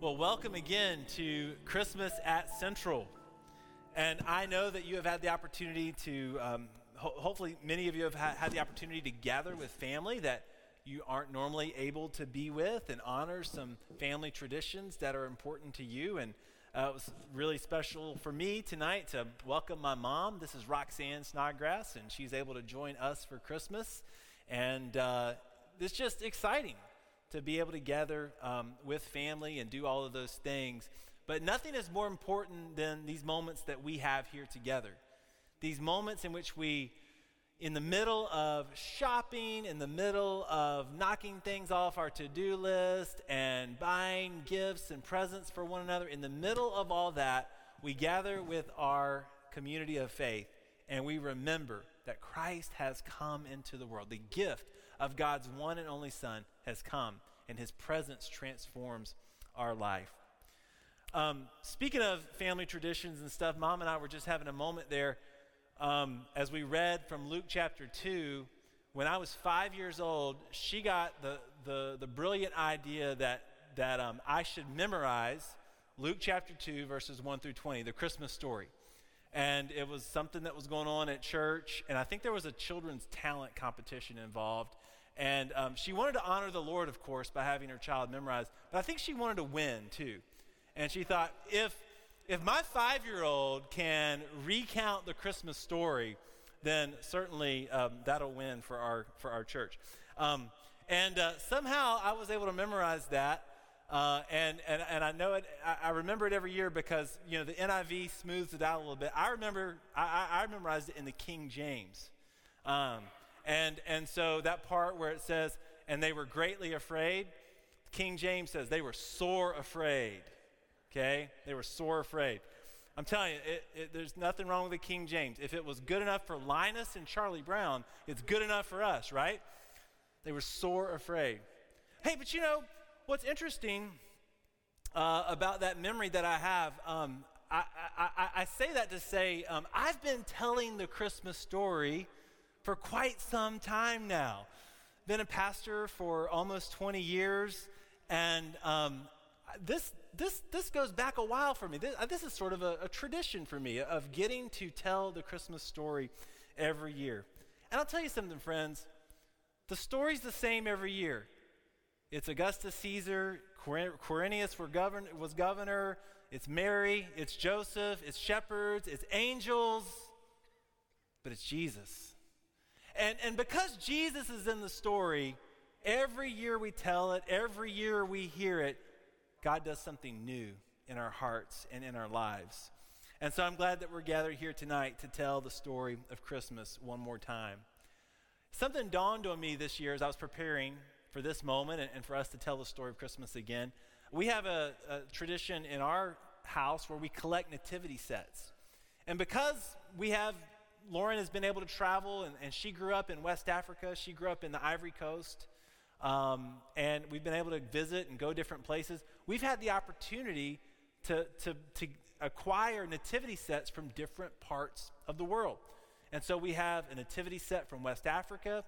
Well, welcome again to Christmas at Central. And I know that you have had the opportunity to, um, ho- hopefully, many of you have ha- had the opportunity to gather with family that you aren't normally able to be with and honor some family traditions that are important to you. And uh, it was really special for me tonight to welcome my mom. This is Roxanne Snodgrass, and she's able to join us for Christmas. And uh, it's just exciting to be able to gather um, with family and do all of those things. But nothing is more important than these moments that we have here together. These moments in which we, in the middle of shopping, in the middle of knocking things off our to do list and buying gifts and presents for one another, in the middle of all that, we gather with our community of faith and we remember that Christ has come into the world. The gift of God's one and only Son has come, and his presence transforms our life. Um, speaking of family traditions and stuff, mom and I were just having a moment there um, as we read from Luke chapter 2. When I was five years old, she got the, the, the brilliant idea that, that um, I should memorize Luke chapter 2, verses 1 through 20, the Christmas story. And it was something that was going on at church, and I think there was a children's talent competition involved. And um, she wanted to honor the Lord, of course, by having her child memorize, but I think she wanted to win too. And she thought, if, if my five year old can recount the Christmas story, then certainly um, that'll win for our, for our church. Um, and uh, somehow I was able to memorize that. Uh, and, and, and I know it, I, I, remember it every year because, you know, the NIV smooths it out a little bit. I remember, I, I memorized it in the King James. Um, and, and so that part where it says, and they were greatly afraid, King James says they were sore afraid. Okay? They were sore afraid. I'm telling you, it, it, there's nothing wrong with the King James. If it was good enough for Linus and Charlie Brown, it's good enough for us, right? They were sore afraid. Hey, but you know, what's interesting uh, about that memory that I have, um, I, I, I, say that to say um, I've been telling the Christmas story for quite some time now. Been a pastor for almost 20 years, and um, this, this, this goes back a while for me. This, uh, this is sort of a, a tradition for me of getting to tell the Christmas story every year. And I'll tell you something, friends. The story's the same every year. It's Augustus Caesar, Quirinius govern, was governor, it's Mary, it's Joseph, it's shepherds, it's angels, but it's Jesus. And, and because Jesus is in the story, every year we tell it, every year we hear it, God does something new in our hearts and in our lives. And so I'm glad that we're gathered here tonight to tell the story of Christmas one more time. Something dawned on me this year as I was preparing for this moment and, and for us to tell the story of Christmas again. We have a, a tradition in our house where we collect nativity sets. And because we have Lauren has been able to travel, and, and she grew up in West Africa. She grew up in the Ivory Coast. Um, and we've been able to visit and go different places. We've had the opportunity to, to, to acquire nativity sets from different parts of the world. And so we have a nativity set from West Africa.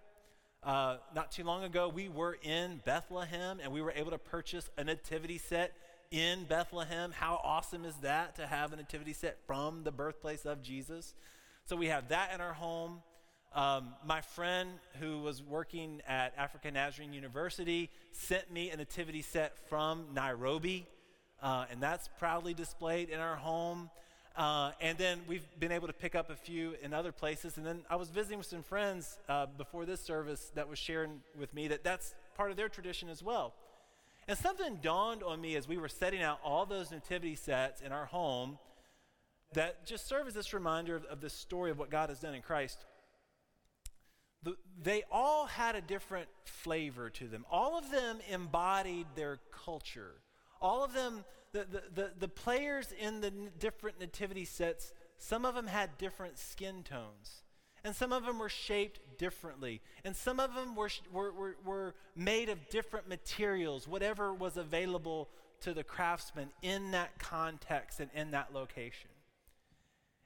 Uh, not too long ago, we were in Bethlehem and we were able to purchase a nativity set in Bethlehem. How awesome is that to have a nativity set from the birthplace of Jesus? So we have that in our home. Um, my friend who was working at African Nazarene University sent me a nativity set from Nairobi, uh, and that's proudly displayed in our home. Uh, and then we've been able to pick up a few in other places. And then I was visiting with some friends uh, before this service that was sharing with me that that's part of their tradition as well. And something dawned on me as we were setting out all those nativity sets in our home that just serve as this reminder of, of story of what God has done in Christ. The, they all had a different flavor to them. All of them embodied their culture. All of them, the, the, the, the players in the n- different nativity sets, some of them had different skin tones. And some of them were shaped differently. And some of them were, were, were, were made of different materials, whatever was available to the craftsman in that context and in that location.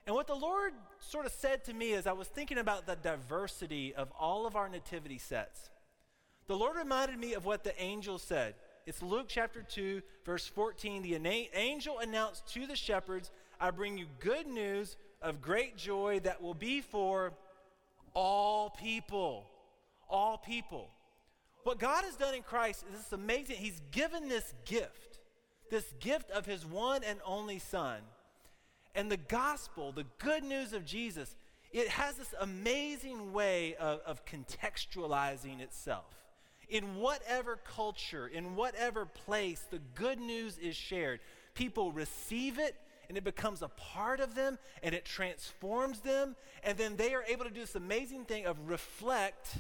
And what the Lord sort of said to me as I was thinking about the diversity of all of our nativity sets, the Lord reminded me of what the angel said It's Luke chapter 2, verse 14. The angel announced to the shepherds, I bring you good news of great joy that will be for all people. All people. What God has done in Christ is this amazing. He's given this gift, this gift of His one and only Son. And the gospel, the good news of Jesus, it has this amazing way of, of contextualizing itself. In whatever culture, in whatever place, the good news is shared. People receive it and it becomes a part of them and it transforms them. And then they are able to do this amazing thing of reflect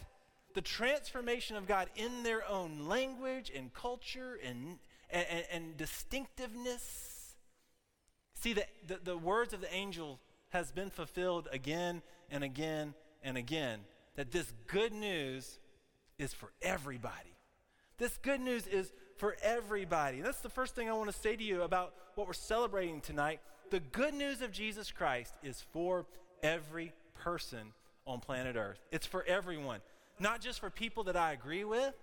the transformation of God in their own language and culture and, and, and distinctiveness. See, the, the, the words of the angel has been fulfilled again and again and again. That this good news is for everybody. This good news is for everybody. And that's the first thing I want to say to you about what we're celebrating tonight. The good news of Jesus Christ is for every person on planet Earth. It's for everyone. Not just for people that I agree with,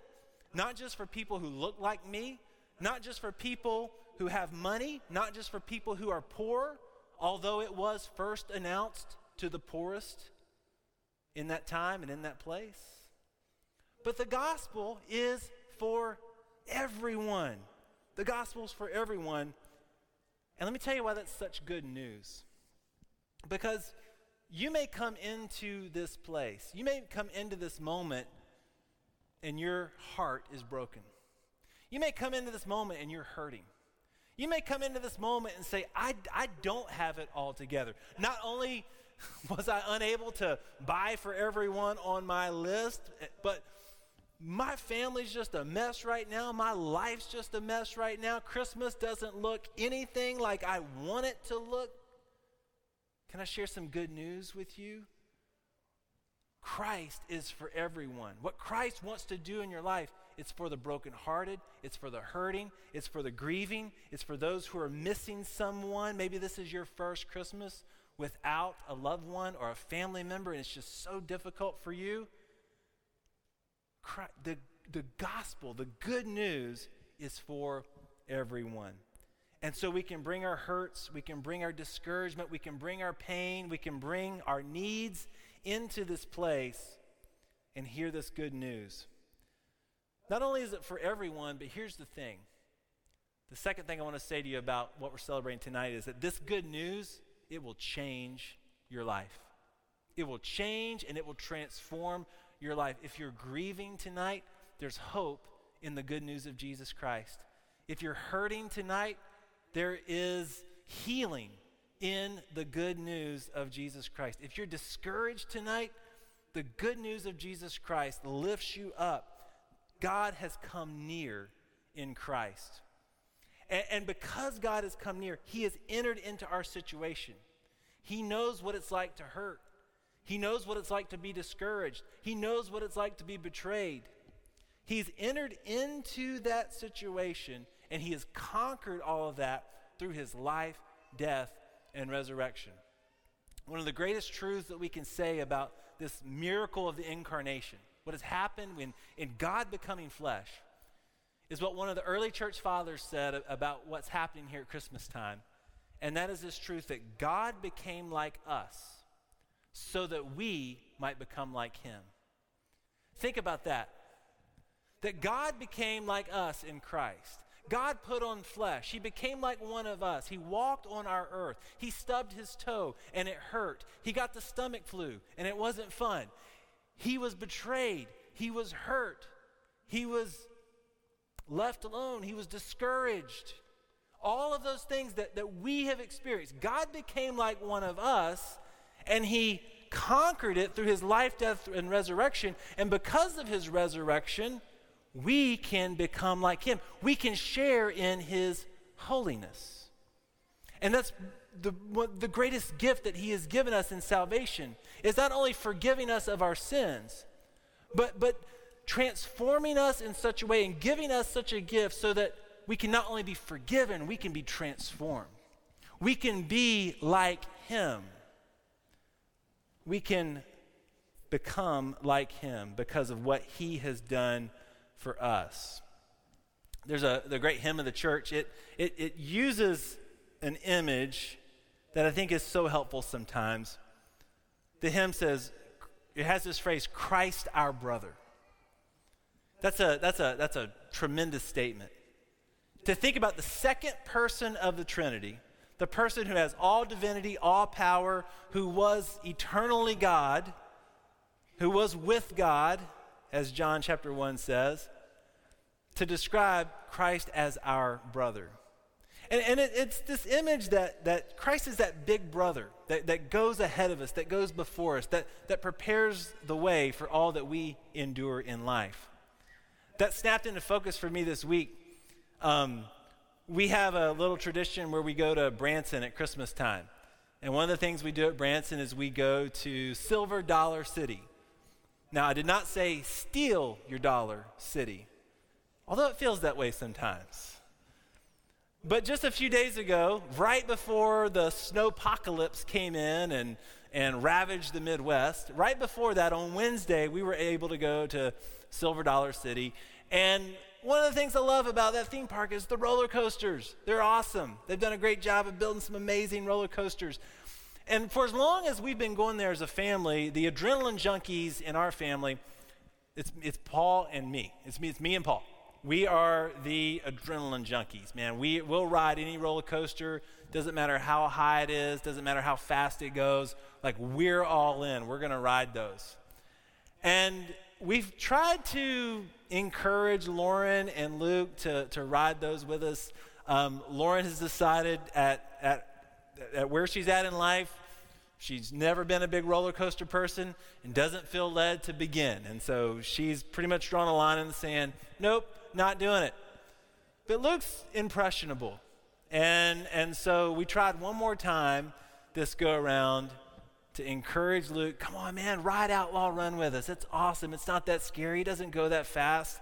not just for people who look like me, not just for people who have money, not just for people who are poor, although it was first announced to the poorest in that time and in that place. But the gospel is for everyone. The gospel is for everyone. And let me tell you why that's such good news. Because you may come into this place, you may come into this moment, and your heart is broken. You may come into this moment and you're hurting. You may come into this moment and say, I, I don't have it all together. Not only was I unable to buy for everyone on my list, but my family's just a mess right now. My life's just a mess right now. Christmas doesn't look anything like I want it to look. Can I share some good news with you? Christ is for everyone. What Christ wants to do in your life, it's for the brokenhearted, it's for the hurting, it's for the grieving, it's for those who are missing someone. Maybe this is your first Christmas without a loved one or a family member, and it's just so difficult for you. Christ, the, the gospel, the good news, is for everyone. And so we can bring our hurts, we can bring our discouragement, we can bring our pain, we can bring our needs into this place and hear this good news. Not only is it for everyone, but here's the thing. The second thing I want to say to you about what we're celebrating tonight is that this good news, it will change your life. It will change and it will transform your life. If you're grieving tonight, there's hope in the good news of Jesus Christ. If you're hurting tonight, there is healing in the good news of Jesus Christ. If you're discouraged tonight, the good news of Jesus Christ lifts you up. God has come near in Christ. And, and, because God has come near, He has entered into our situation. He knows what it's like to hurt, He knows what it's like to be discouraged, He knows what it's like to be betrayed. He's entered into that situation and He has conquered all of that through His life, death, and resurrection. One of the greatest truths that we can say about this miracle of the incarnation, what has happened when, in God becoming flesh, is what one of the early church fathers said about what's happening here at Christmas time. And that is this truth that God became like us so that we might become like him. Think about that. That God became like us in Christ. God put on flesh. He became like one of us. He walked on our earth. He stubbed his toe and it hurt. He got the stomach flu and it wasn't fun. He was betrayed. He was hurt. He was left alone. He was discouraged. All of those things that, that we have experienced. God became like one of us and he conquered it through his life, death, and resurrection. And because of his resurrection, we can become like him. We can share in his holiness. And that's the, the greatest gift that he has given us in salvation is not only forgiving us of our sins, but, but transforming us in such a way and giving us such a gift so that we can not only be forgiven, we can be transformed. We can be like him. We can become like him because of what he has done for us. there's a the great hymn of the church. It, it, it uses an image that I think is so helpful sometimes. The hymn says, it has this phrase, Christ our brother. That's a, that's a, that's a tremendous statement. To think about the second person of the Trinity, the person who has all divinity, all power, who was eternally God, who was with God, as John chapter 1 says, to describe Christ as our brother. And, and it, it's this image that, that Christ is that big brother that, that goes ahead of us, that goes before us, that, that prepares the way for all that we endure in life. That snapped into focus for me this week. Um, we have a little tradition where we go to Branson at Christmas time. And one of the things we do at Branson is we go to Silver Dollar City. Now, I did not say steal your dollar city, although it feels that way sometimes. But just a few days ago, right before the snowpocalypse came in and, and ravaged the Midwest, right before that, on Wednesday, we were able to go to Silver Dollar City. And one of the things I love about that theme park is the roller coasters. They're awesome. They've done a great job of building some amazing roller coasters. And for as long as we've been going there as a family, the adrenaline junkies in our family, it's, it's Paul and me. It's me, it's me and Paul. We are the adrenaline junkies, man. We will ride any roller coaster. Doesn't matter how high it is, doesn't matter how fast it goes. Like, we're all in. We're going to ride those. And we've tried to encourage Lauren and Luke to, to ride those with us. Um, Lauren has decided at, at at where she's at in life, she's never been a big roller coaster person and doesn't feel led to begin. And so she's pretty much drawn a line in the sand. Nope, not doing it. But Luke's impressionable. And, and so we tried one more time this go around to encourage Luke, come on, man, ride Outlaw Run with us. It's awesome. It's not that scary. He doesn't go that fast.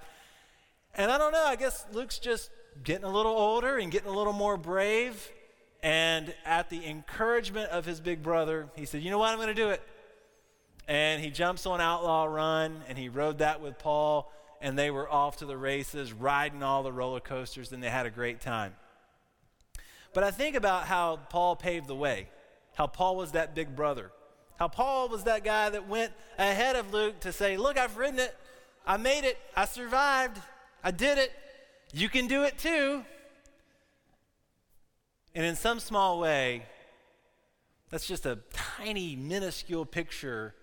And I don't know, I guess Luke's just getting a little older and getting a little more brave. And at the encouragement of his big brother, he said, You know what? I'm going to do it. And he jumps on Outlaw Run, and he rode that with Paul, and they were off to the races, riding all the roller coasters, and they had a great time. But I think about how Paul paved the way, how Paul was that big brother, how Paul was that guy that went ahead of Luke to say, Look, I've ridden it. I made it. I survived. I did it. You can do it too. And in some small way, that's just a tiny, minuscule picture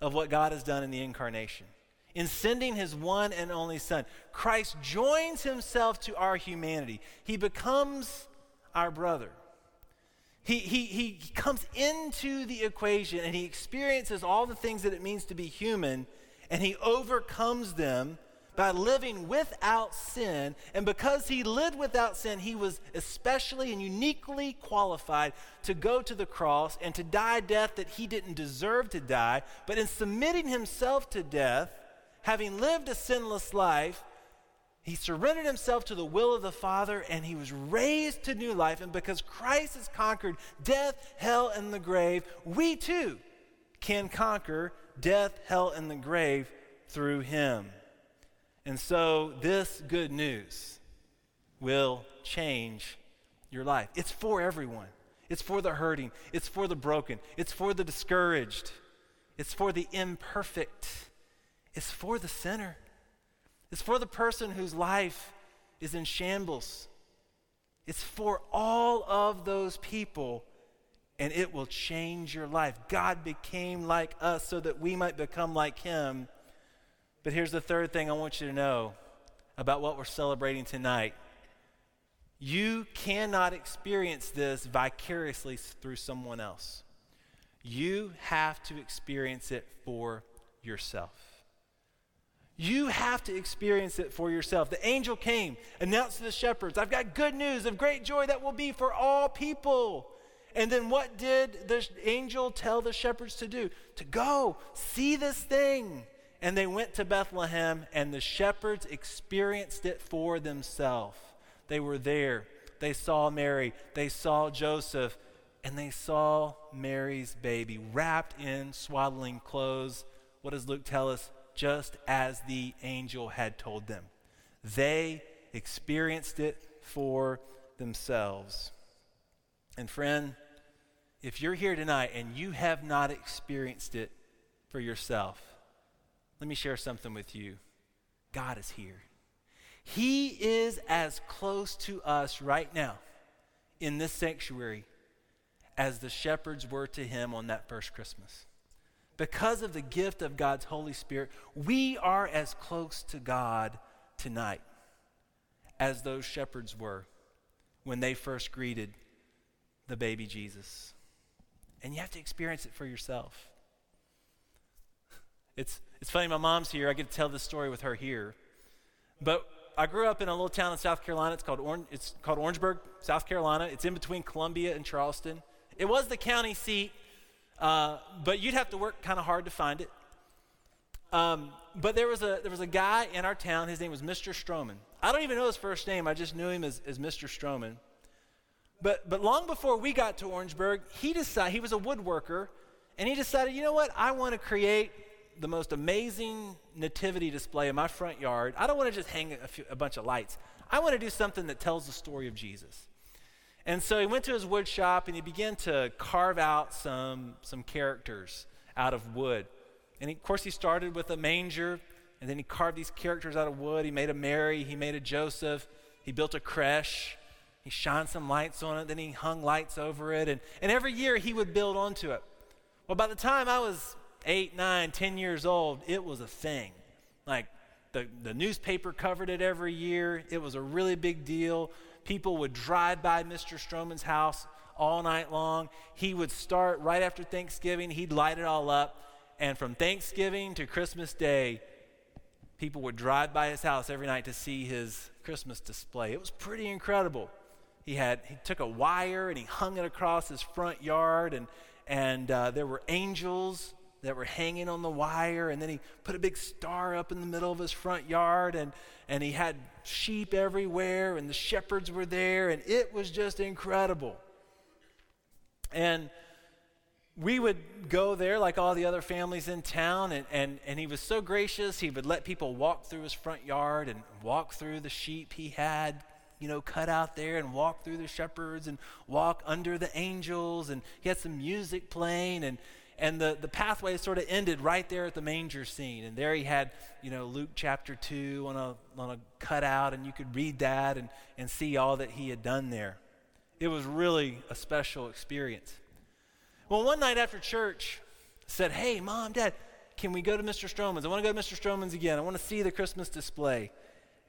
of what God has done in the incarnation. In sending his one and only Son, Christ joins himself to our humanity. He becomes our brother. He, he, he comes into the equation and he experiences all the things that it means to be human and he overcomes them by living without sin. And because he lived without sin, he was especially and uniquely qualified to go to the cross and to die a death that he didn't deserve to die. But in submitting himself to death, having lived a sinless life, he surrendered himself to the will of the Father and he was raised to new life. And because Christ has conquered death, hell, and the grave, we too can conquer death, hell, and the grave through him. And so, this good news will change your life. It's for everyone. It's for the hurting. It's for the broken. It's for the discouraged. It's for the imperfect. It's for the sinner. It's for the person whose life is in shambles. It's for all of those people, and it will change your life. God became like us so that we might become like Him but here's the third thing I want you to know about what we're celebrating tonight. You cannot experience this vicariously through someone else. You have to experience it for yourself. You have to experience it for yourself. The angel came, announced to the shepherds, I've got good news of great joy that will be for all people. And then what did the angel tell the shepherds to do? To go, see this thing and they went to Bethlehem, and the shepherds experienced it for themselves. They were there. They saw Mary, they saw Joseph, and they saw Mary's baby wrapped in swaddling clothes. What does Luke tell us? Just as the angel had told them. They experienced it for themselves. And friend, if you're here tonight and you have not experienced it for yourself, let me share something with you. God is here. He is as close to us right now in this sanctuary as the shepherds were to him on that first Christmas. Because of the gift of God's Holy Spirit, we are as close to God tonight as those shepherds were when they first greeted the baby Jesus. And you have to experience it for yourself. It's, it's funny, my mom's here. I get to tell this story with her here. But I grew up in a little town in South Carolina. It's called, Orange, it's called Orangeburg, South Carolina. It's in between Columbia and Charleston. It was the county seat, uh, but you'd have to work kind of hard to find it. Um, but there was, a, there was a guy in our town. His name was Mr. Stroman. I don't even know his first name. I just knew him as, as Mr. Stroman. But, but long before we got to Orangeburg, he decided, he was a woodworker, and he decided, you know what, I want to create the most amazing nativity display in my front yard. I don't want to just hang a, few, a bunch of lights. I want to do something that tells the story of Jesus. And so he went to his wood shop and he began to carve out some, some characters out of wood. And he, of course, he started with a manger, and then he carved these characters out of wood. He made a Mary, he made a Joseph, he built a creche, he shined some lights on it, then he hung lights over it. And, and every year he would build onto it. Well, by the time I was eight, nine, ten years old, it was a thing. Like the, the newspaper covered it every year. It was a really big deal. People would drive by Mr. Stroman's house all night long. He would start right after Thanksgiving, he'd light it all up. And from Thanksgiving to Christmas Day, people would drive by his house every night to see his Christmas display. It was pretty incredible. He had he took a wire and he hung it across his front yard, and and uh, there were angels that were hanging on the wire, and then he put a big star up in the middle of his front yard, and, and he had sheep everywhere, and the shepherds were there, and it was just incredible. And we would go there like all the other families in town, and, and, and he was so gracious, he would let people walk through his front yard and walk through the sheep he had you know, cut out there and walk through the shepherds and walk under the angels. And he had some music playing. And, and the, the pathway sort of ended right there at the manger scene. And there he had, you know, Luke chapter 2 on a, on a cutout, and you could read that and, and see all that he had done there. It was really a special experience. Well, one night after church, I said, Hey, mom, dad, can we go to Mr. Stroman's? I want to go to Mr. Stroman's again. I want to see the Christmas display.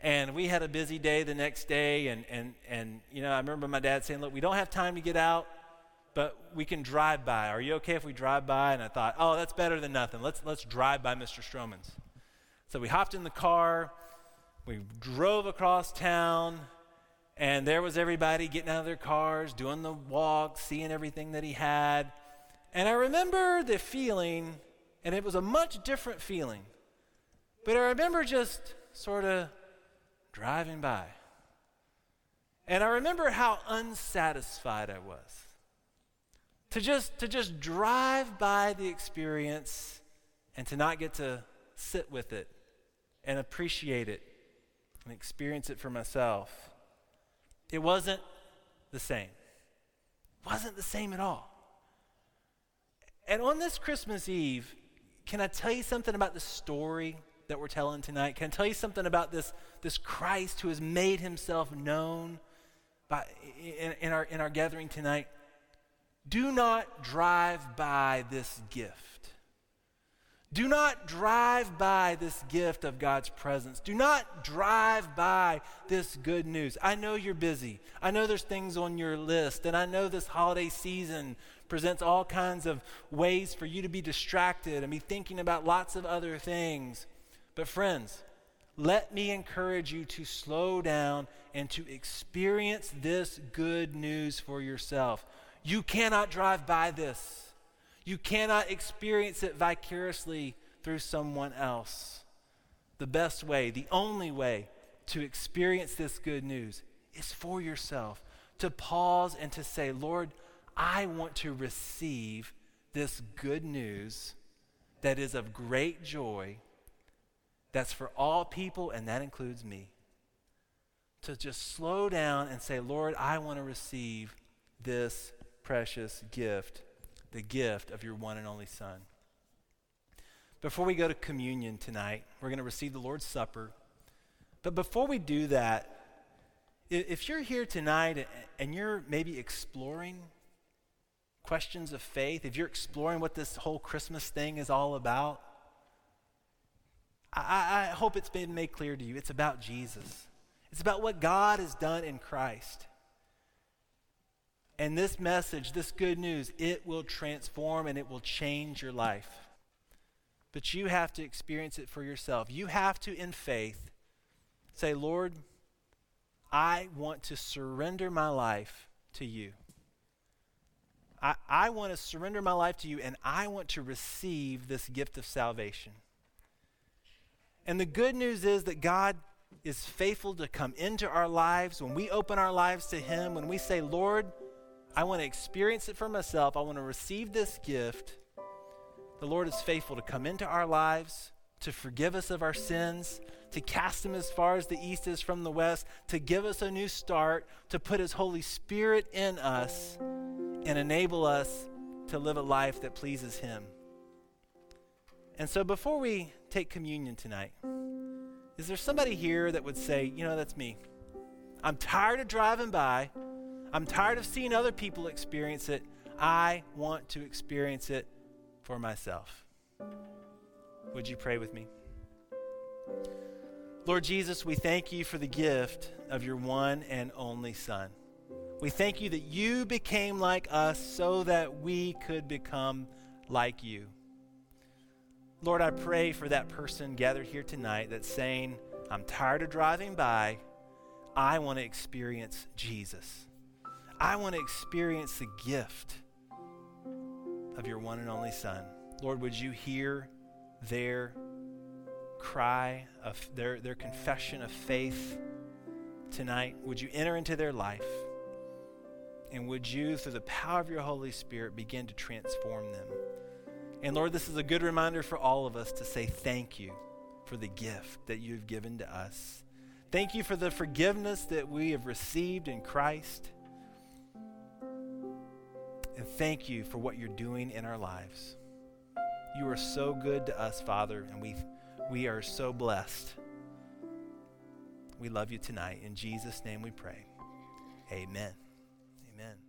And we had a busy day the next day, and, and, and you know, I remember my dad saying, Look, we don't have time to get out but we can drive by. Are you okay if we drive by? And I thought, oh, that's better than nothing. Let's, let's drive by Mr. Stroman's. So we hopped in the car, we drove across town, and there was everybody getting out of their cars, doing the walk, seeing everything that he had. And I remember the feeling, and it was a much different feeling, but I remember just sort of driving by. And I remember how unsatisfied I was to just to just drive by the experience and to not get to sit with it and appreciate it and experience it for myself it wasn't the same. It wasn't the same at all. And on this christmas eve can i tell you something about the story that we're telling tonight? Can i tell you something about this this christ who has made himself known by in, in our in our gathering tonight do not drive by this gift. Do not drive by this gift of God's presence. Do not drive by this good news. I know you're busy. I know there's things on your list, and I know this holiday season presents all kinds of ways for you to be distracted and be thinking about lots of other things. But, friends, let me encourage you to slow down and to experience this good news for yourself. You cannot drive by this. You cannot experience it vicariously through someone else. The best way, the only way to experience this good news is for yourself to pause and to say, Lord, I want to receive this good news that is of great joy, that's for all people, and that includes me. to just slow down and say, Lord, I want to receive this precious gift, the gift of your one and only Son. Before we go to communion tonight, we're going to receive the Lord's Supper. But before we do that, if you're here tonight and you're maybe exploring questions of faith, if you're exploring what this whole Christmas thing is all about, I, I, hope it's been made clear to you. It's about Jesus, it's about what God has done in Christ. And this message, this good news, it will transform and it will change your life. But you have to experience it for yourself. You have to, in faith, say, Lord, I want to surrender my life to you. I, I want to surrender my life to you, and I want to receive this gift of salvation. And the good news is that God is faithful to come into our lives when we open our lives to Him, when we say, Lord, I want to experience it for myself, I want to receive this gift. The Lord is faithful to come into our lives, to forgive us of our sins, to cast them as far as the east is from the west, to give us a new start, to put His Holy Spirit in us, and enable us to live a life that pleases Him. And so before we take communion tonight, is there somebody here that would say, you know, that's me? I'm tired of driving by. I'm tired of seeing other people experience it. I want to experience it for myself. Would you pray with me? Lord Jesus, we thank you for the gift of your one and only Son. We thank you that you became like us so that we could become like you. Lord, I pray for that person gathered here tonight that's saying, I'm tired of driving by. I want to experience Jesus. I want to experience the gift of your one and only Son. Lord, would you hear their cry of their, their confession of faith tonight? Would you enter into their life? And would you, through the power of your Holy Spirit, begin to transform them? And Lord, this is a good reminder for all of us to say thank you for the gift that you've given to us. Thank you for the forgiveness that we have received in Christ. And thank you for what you're doing in our lives. You are so good to us, Father, and we, we are so blessed. We love you tonight. In Jesus' name we pray. Amen. Amen.